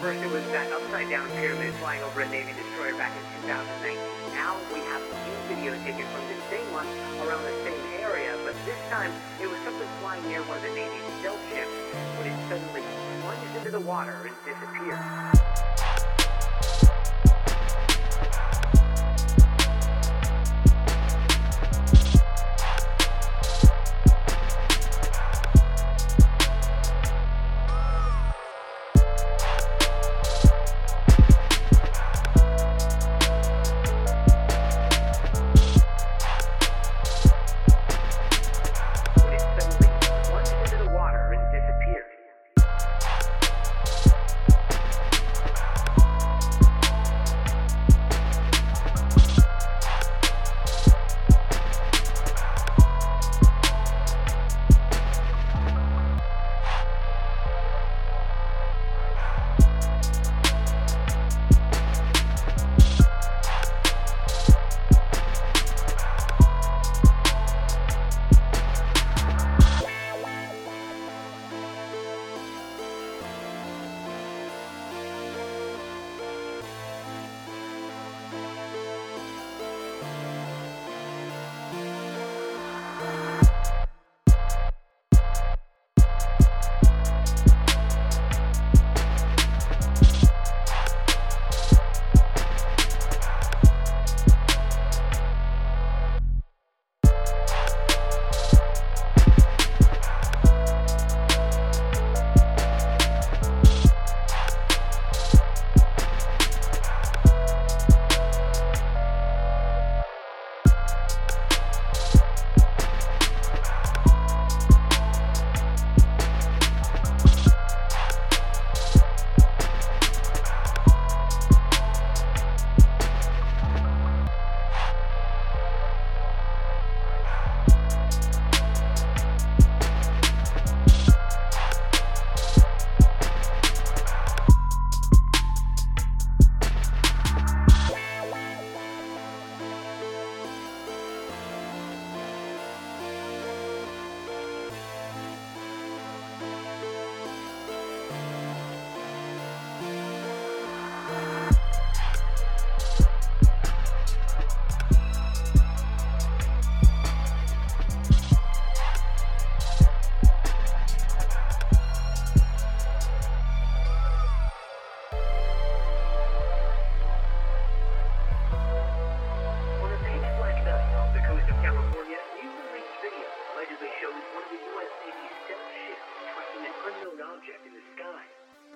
First, it was that upside down pyramid flying over a Navy destroyer back in 2019. Now we have a new video taken from the same one around the same area, but this time it was something flying near one of the Navy's stealth ships when it suddenly plunged into the water and disappeared. Allegedly shows one of the U.S. Navy's stealth ships tracking an unknown object in the sky.